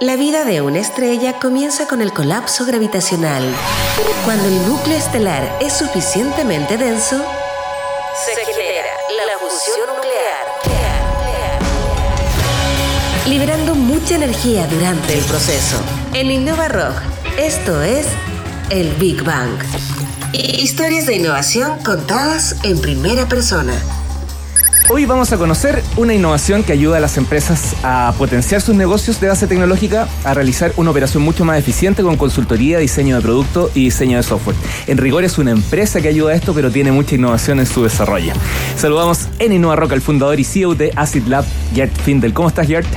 La vida de una estrella comienza con el colapso gravitacional. Cuando el núcleo estelar es suficientemente denso, se genera la fusión nuclear, liberando mucha energía durante el proceso. En Innova Rock, esto es el Big Bang. Historias de innovación contadas en primera persona. Hoy vamos a conocer una innovación que ayuda a las empresas a potenciar sus negocios de base tecnológica, a realizar una operación mucho más eficiente con consultoría, diseño de producto y diseño de software. En rigor es una empresa que ayuda a esto, pero tiene mucha innovación en su desarrollo. Saludamos en Innova Rock al fundador y CEO de Acid Lab, Gert Findel. ¿Cómo estás, Gert?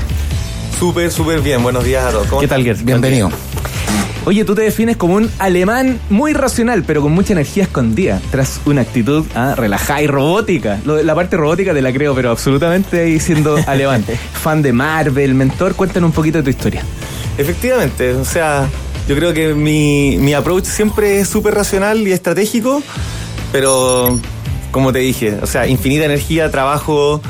Súper, súper bien. Buenos días a todos. ¿Qué tal, Gert? Bienvenido. Oye, tú te defines como un alemán muy racional, pero con mucha energía escondida, tras una actitud ah, relajada y robótica. la parte robótica te la creo, pero absolutamente ahí siendo alemán. Fan de Marvel, mentor, cuéntanos un poquito de tu historia. Efectivamente, o sea, yo creo que mi, mi approach siempre es súper racional y estratégico, pero como te dije, o sea, infinita energía, trabajo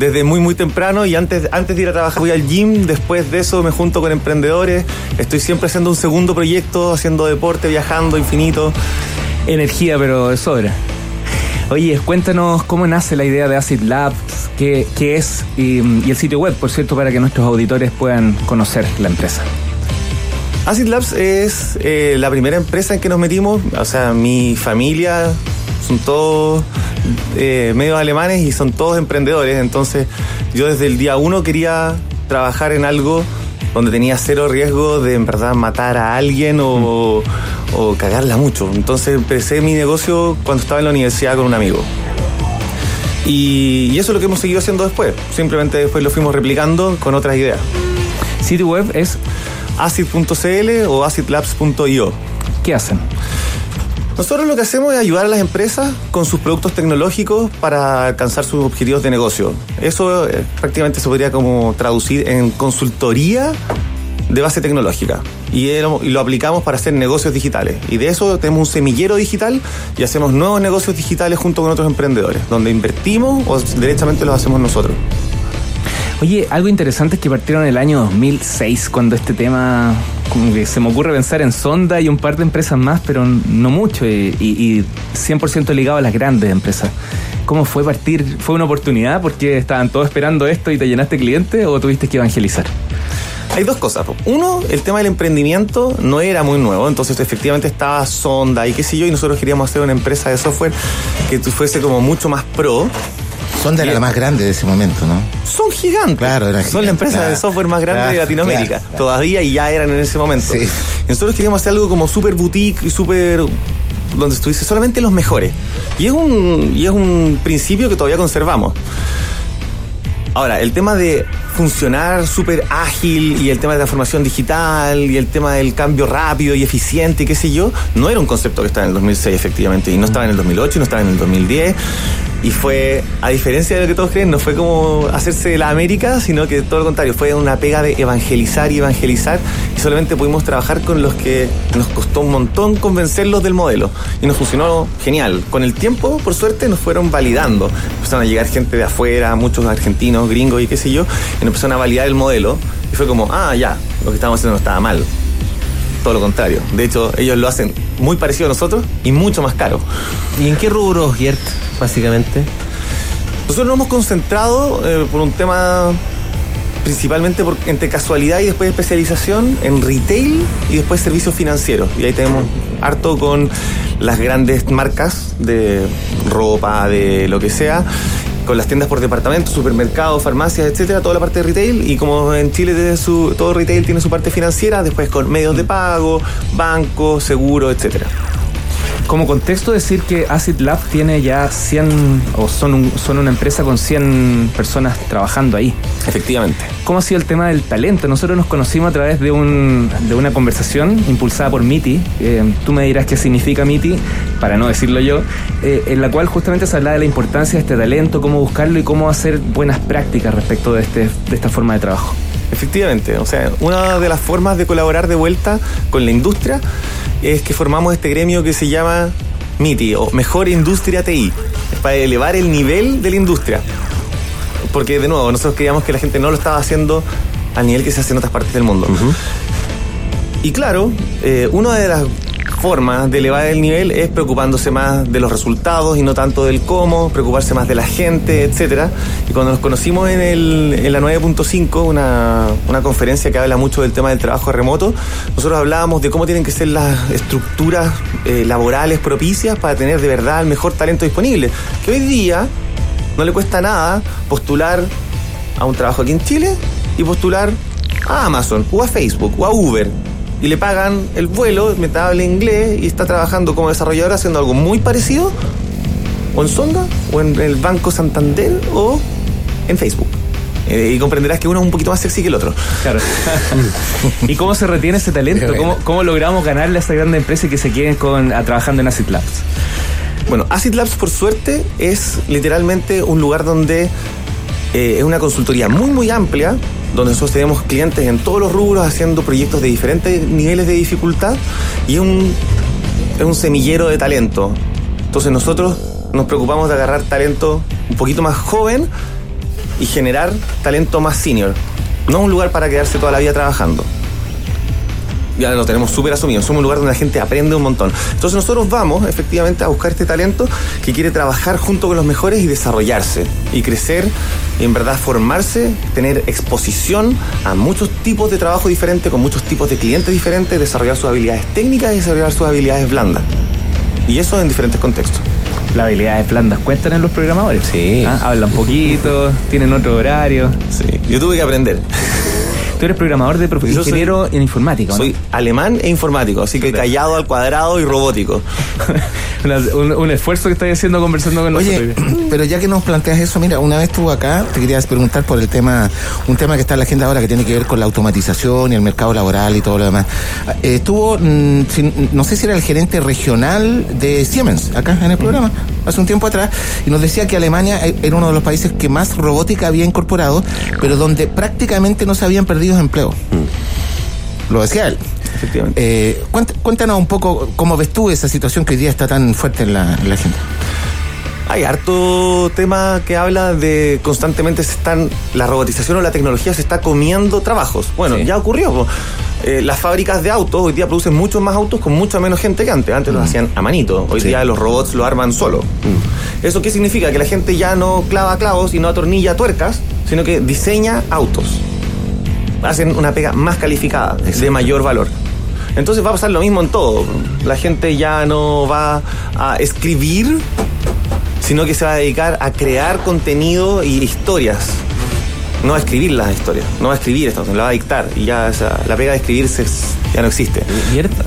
desde muy muy temprano y antes, antes de ir a trabajar voy al gym, después de eso me junto con emprendedores, estoy siempre haciendo un segundo proyecto, haciendo deporte, viajando infinito. Energía, pero de sobra. Oye, cuéntanos cómo nace la idea de Acid Labs, qué, qué es y, el sitio web, por cierto, para que nuestros auditores puedan conocer la empresa. Acid Labs es eh, la primera empresa en que nos metimos, o sea, mi familia son todos eh, medios alemanes y son todos emprendedores. Entonces yo desde el día uno quería trabajar en algo donde tenía cero riesgo de en verdad matar a alguien o, o cagarla mucho. Entonces empecé mi negocio cuando estaba en la universidad con un amigo. Y, eso es lo que hemos seguido haciendo después. Simplemente después lo fuimos replicando con otras ideas. Sitio web es acid.cl o acidlabs.io. ¿Qué hacen? Nosotros lo que hacemos es ayudar a las empresas con sus productos tecnológicos para alcanzar sus objetivos de negocio. Eso eh, prácticamente se podría como traducir en consultoría de base tecnológica y, lo aplicamos para hacer negocios digitales. Y de eso tenemos un semillero digital y hacemos nuevos negocios digitales junto con otros emprendedores, donde invertimos o directamente los hacemos nosotros. Oye, algo interesante es que partieron el año 2006, cuando este tema, como que se me ocurre pensar en Sonda y un par de empresas más, pero no mucho, y, y 100% ligado a las grandes empresas. ¿Cómo fue partir? ¿Fue una oportunidad porque estaban todos esperando esto y te llenaste cliente o tuviste que evangelizar? Hay dos cosas. Uno, el tema del emprendimiento no era muy nuevo, entonces efectivamente estaba Sonda y qué sé yo, y nosotros queríamos hacer una empresa de software que fuese como mucho más pro son de la más grande de ese momento, ¿no? Son gigantes. Claro, eran Son la empresa de software más grande de Latinoamérica. Todavía y ya eran en ese momento. Sí. Nosotros queríamos hacer algo como súper boutique y súper donde estuviese solamente los mejores. Y es un, y es un principio que todavía conservamos. Ahora, el tema de funcionar súper ágil y el tema de la formación digital y el tema del cambio rápido y eficiente y qué sé yo, no era un concepto que estaba en el 2006 efectivamente y no estaba en el 2008 y no estaba en el 2010 y fue, a diferencia de lo que todos creen, no fue como hacerse la América, sino que todo lo contrario, fue una pega de evangelizar y evangelizar. Y solamente pudimos trabajar con los que nos costó un montón convencerlos del modelo. Y nos funcionó genial. Con el tiempo, por suerte, nos fueron validando. Empezaron a llegar gente de afuera, muchos argentinos, gringos y qué sé yo, y empezaron a validar el modelo. Y fue como, ah, ya, lo que estábamos haciendo no estaba mal todo lo contrario. De hecho, ellos lo hacen muy parecido a nosotros y mucho más caro. ¿Y en qué rubros, Gert, básicamente? Nosotros nos hemos concentrado eh, por un tema principalmente por, entre casualidad y después especialización en retail y después servicios financieros. Y ahí tenemos harto con las grandes marcas de ropa, de lo que sea, con las tiendas por departamento, supermercados, farmacias, etcétera, toda la parte de retail. Y como en Chile su, todo retail tiene su parte financiera, después con medios de pago, bancos, seguros, etcétera. Como contexto, decir que Acid Lab tiene ya 100, o son, son una empresa con 100 personas trabajando ahí. Efectivamente. ¿Cómo ha sido el tema del talento? Nosotros nos conocimos a través de, un, de una conversación impulsada por MITI. Eh, tú me dirás qué significa MITI, para no decirlo yo, eh, en la cual justamente se habla de la importancia de este talento, cómo buscarlo y cómo hacer buenas prácticas respecto de, este, de esta forma de trabajo. Efectivamente, o sea, una de las formas de colaborar de vuelta con la industria es que formamos este gremio que se llama MITI, o Mejor Industria TI, para elevar el nivel de la industria. Porque, de nuevo, nosotros queríamos que la gente no lo estaba haciendo al nivel que se hace en otras partes del mundo. Y claro, eh, una de las forma de elevar el nivel es preocupándose más de los resultados y no tanto del cómo, preocuparse más de la gente, etcétera. Y cuando nos conocimos en, el, en la 9.5, una, una conferencia que habla mucho del tema del trabajo remoto, nosotros hablábamos de cómo tienen que ser las estructuras eh, laborales propicias para tener de verdad el mejor talento disponible. Que hoy día no le cuesta nada postular a un trabajo aquí en Chile y postular a Amazon o a Facebook o a Uber y le pagan el vuelo mientras habla inglés y está trabajando como desarrollador haciendo algo muy parecido, o en Sonda, o en el Banco Santander, o en Facebook. Eh, y comprenderás que uno es un poquito más sexy que el otro. Claro. ¿Y cómo se retiene ese talento? ¿Cómo, ¿Cómo, logramos ganarle a esta grande empresa que se queden con, trabajando en Acid Labs? Bueno, Acid Labs, por suerte, es literalmente un lugar donde eh, es una consultoría muy, muy amplia, donde nosotros tenemos clientes en todos los rubros haciendo proyectos de diferentes niveles de dificultad y es un, es un semillero de talento. Entonces nosotros nos preocupamos de agarrar talento un poquito más joven y generar talento más senior. No un lugar para quedarse toda la vida trabajando ya lo tenemos súper asumido. Somos un lugar donde la gente aprende un montón. Entonces nosotros vamos efectivamente a buscar este talento que quiere trabajar junto con los mejores y desarrollarse y crecer y en verdad formarse, tener exposición a muchos tipos de trabajo diferentes, con muchos tipos de clientes diferentes, desarrollar sus habilidades técnicas y desarrollar sus habilidades blandas. Y eso en diferentes contextos las habilidades blandas cuentan en los programadores. Sí. ¿Ah? Hablan poquito, tienen otro horario. Sí. Yo tuve que aprender. Tú eres programador de profe ingeniero en informática, ¿no? Soy alemán e informático, así que callado al cuadrado y robótico. un, esfuerzo que estás haciendo conversando con Oye, nosotros. pero ya que nos planteas eso, mira, una vez estuvo acá, te quería preguntar por el tema, un tema que está en la agenda ahora que tiene que ver con la automatización y el mercado laboral y todo lo demás. Eh, estuvo, mm, no sé si era el gerente regional de Siemens, acá en el programa, hace un tiempo atrás, y nos decía que Alemania e, era uno de los países que más robótica había incorporado, pero donde prácticamente no se habían perdido empleo. Mm. Lo decía él. Efectivamente. Eh, cuéntanos un poco cómo ves tú esa situación que hoy día está tan fuerte en la, en gente. Hay harto tema que habla de constantemente se están la robotización o la tecnología se está comiendo trabajos. Bueno, ya ocurrió. Eh, las fábricas de autos hoy día producen muchos más autos con mucha menos gente que antes. Antes los mm. hacían a manito. Hoy día los robots lo arman solo. Mm. ¿Eso qué significa? Que la gente ya no clava clavos y no atornilla tuercas, sino que diseña autos hacen una pega más calificada, de mayor valor. Entonces va a pasar lo mismo en todo. La gente ya no va a escribir, sino que se va a dedicar a crear contenido y historias. No va a escribir las historias, no va a escribir esto, la va a dictar. Y ya la pega de escribirse ya no existe.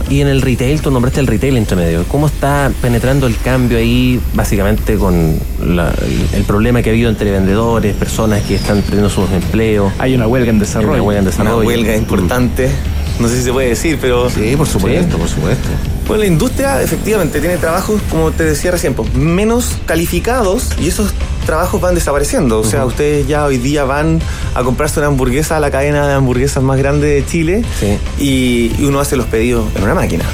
Y en el retail, tú nombraste el retail entre medio. ¿Cómo está penetrando el cambio ahí, básicamente con el, problema que ha habido entre vendedores, personas que están perdiendo sus empleos? Hay una huelga en desarrollo. Una huelga, en desarrollo. Una huelga importante. No sé si se puede decir, pero. Sí, por supuesto, por supuesto. Pues la industria efectivamente tiene trabajos, como te decía recién, pues, menos calificados y esos trabajos van desapareciendo. O sea, ustedes ya hoy día van a comprarse una hamburguesa a la cadena de hamburguesas más grande de Chile y, uno hace los pedidos en una máquina.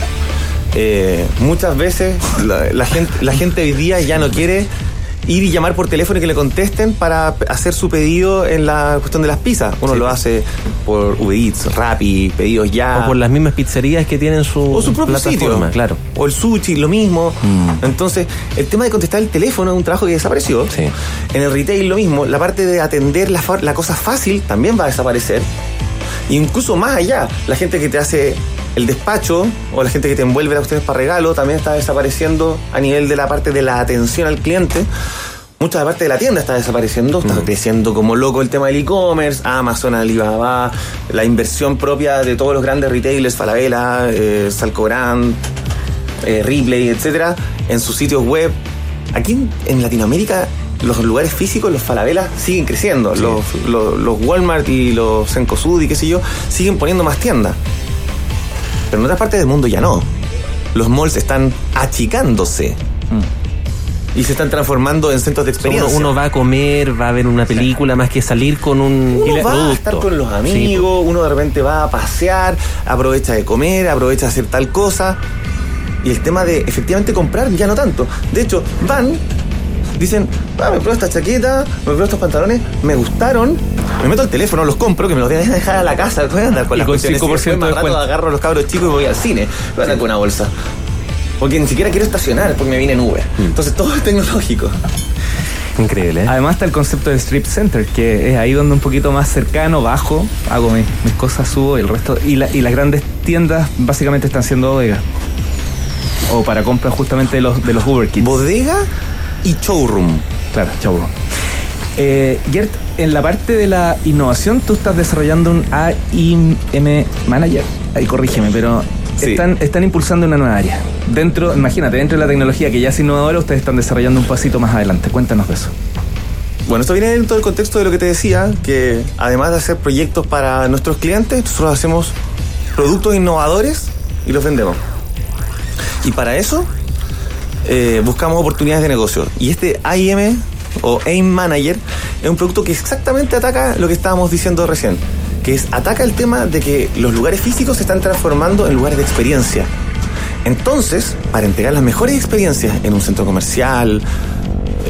Eh, muchas veces la, gente, la gente hoy día ya no quiere ir y llamar por teléfono y que le contesten para hacer su pedido en la cuestión de las pizzas. Uno lo hace por Uber Eats, Rappi, pedidos ya. O por las mismas pizzerías que tienen su, o su propio sitio. Claro. O el sushi, lo mismo. Mm. Entonces, el tema de contestar el teléfono es un trabajo que desapareció. Sí. En el retail lo mismo. La parte de atender la, la cosa fácil también va a desaparecer. Incluso más allá, la gente que te hace el despacho o la gente que te envuelve a ustedes para regalo también está desapareciendo a nivel de la parte de la atención al cliente. Mucha parte de la tienda está desapareciendo, está creciendo como loco el tema del e-commerce, Amazon, Alibaba, la inversión propia de todos los grandes retailers, Falabella, eh, Salcobrand, eh, Ripley, etcétera, en sus sitios web. Aquí en Latinoamérica los lugares físicos, los falabelas, siguen creciendo. Los, los, Walmart y los Sencosud y qué sé yo, siguen poniendo más tiendas. Pero en otras partes del mundo ya no. Los malls están achicándose. Y se están transformando en centros de experiencia. Uno, va a comer, va a ver una película, más que salir con un uno va a estar con los amigos, uno de repente va a pasear, aprovecha de comer, aprovecha de hacer tal cosa. Y el tema de efectivamente comprar ya no tanto. De hecho, van dicen, ah, me pruebo esta chaqueta, me pruebo estos pantalones, me gustaron, me meto al teléfono, los compro, que me los voy a dejar a la casa, voy a andar con y las con cuestiones, 5% y más de rato descuento. agarro a los cabros chicos y voy al cine, voy a andar con una bolsa. Porque ni siquiera quiero estacionar porque me vine en Uber. Mm. Entonces todo es tecnológico. Increíble, ¿eh? Además está el concepto de strip center, que es ahí donde un poquito más cercano, bajo, hago mis, mis cosas, subo y el resto. Y, la- y las grandes tiendas básicamente están siendo bodegas. O para compras justamente de los, de los Uber Kits. Bodega y showroom. Claro, chau. Eh, Gert, en la parte de la innovación, tú estás desarrollando un AIM Manager. Ahí corrígeme, pero Sí. están, están impulsando una nueva área. Dentro, imagínate, dentro de la tecnología que ya es innovadora, ustedes están desarrollando un pasito más adelante. Cuéntanos de eso. Bueno, esto viene dentro del contexto de lo que te decía, que además de hacer proyectos para nuestros clientes, nosotros hacemos productos innovadores y los vendemos. Y para eso eh, buscamos oportunidades de negocio. Y este AIM o AIM Manager es un producto que exactamente ataca lo que estábamos diciendo recién, que es ataca el tema de que los lugares físicos se están transformando en lugares de experiencia. Entonces, para entregar las mejores experiencias en un centro comercial,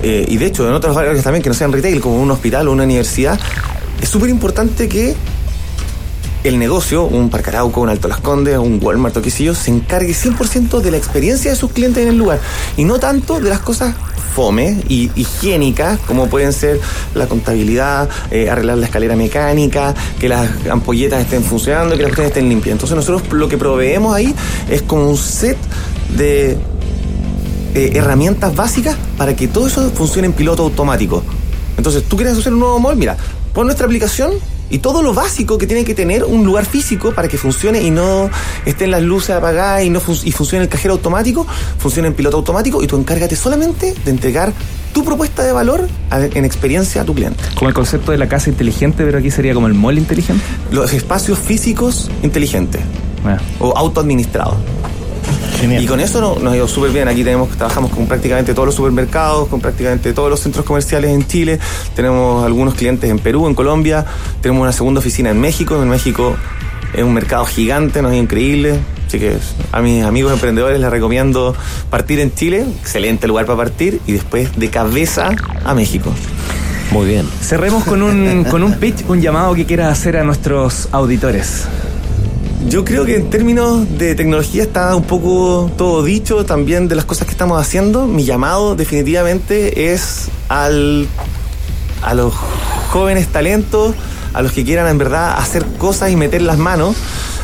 eh, y de hecho en otros barrios también que no sean retail, como un hospital o una universidad, es súper importante que el negocio, un Parque Arauco, un Alto Las Condes, un Walmart o qué sé yo, se encargue 100% de la experiencia de sus clientes en el lugar y no tanto de las cosas fome y higiénicas como pueden ser la contabilidad, eh, arreglar la escalera mecánica, que las ampolletas estén funcionando, que las cuestiones estén limpias. Entonces nosotros lo que proveemos ahí es como un set de eh, herramientas básicas para que todo eso funcione en piloto automático. Entonces, tú quieres hacer un nuevo mall, mira, pon nuestra aplicación y todo lo básico que tiene que tener un lugar físico para que funcione y no estén las luces apagadas y no fun- y funcione el cajero automático, funcione en piloto automático y tú encárgate solamente de entregar tu propuesta de valor a- en experiencia a tu cliente. Como el concepto de la casa inteligente, pero aquí sería como el mall inteligente. Los espacios físicos inteligentes Ah. o autoadministrados. Genial. Y con eso no- nos ha ido súper bien. Aquí tenemos, trabajamos con prácticamente todos los supermercados, con prácticamente todos los centros comerciales en Chile. Tenemos algunos clientes en Perú, en Colombia. Tenemos una segunda oficina en México. En México es un mercado gigante, nos es increíble. Así que a mis amigos emprendedores les recomiendo partir en Chile. Excelente lugar para partir. Y después de cabeza a México. Muy bien. Cerremos con un, con un pitch, un llamado que quieras hacer a nuestros auditores. Yo creo que en términos de tecnología está un poco todo dicho también de las cosas que estamos haciendo. Mi llamado definitivamente es al, a los jóvenes talentos, a los que quieran en verdad hacer cosas y meter las manos.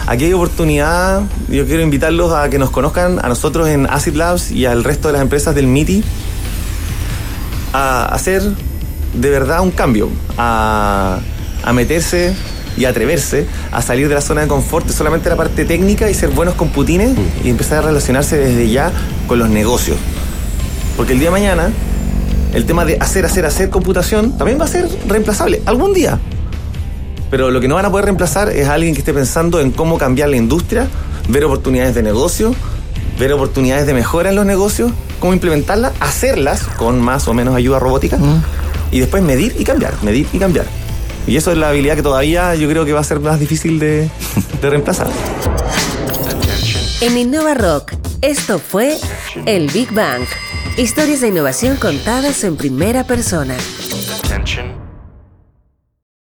Aquí hay oportunidad, yo quiero invitarlos a que nos conozcan a nosotros en Acid Labs y al resto de las empresas del MITI a hacer de verdad un cambio, a, a meterse y atreverse a salir de la zona de confort de solamente la parte técnica y ser buenos computines y empezar a relacionarse desde ya con los negocios. Porque el día de mañana, el tema de hacer, hacer, hacer computación también va a ser reemplazable algún día. Pero lo que no van a poder reemplazar es a alguien que esté pensando en cómo cambiar la industria, ver oportunidades de negocio, ver oportunidades de mejora en los negocios, cómo implementarlas, hacerlas con más o menos ayuda robótica y después medir y cambiar, medir y cambiar. Y eso es la habilidad que todavía yo creo que va a ser más difícil de, de reemplazar. En Innova Rock, esto fue El Big Bang. Historias de innovación contadas en primera persona.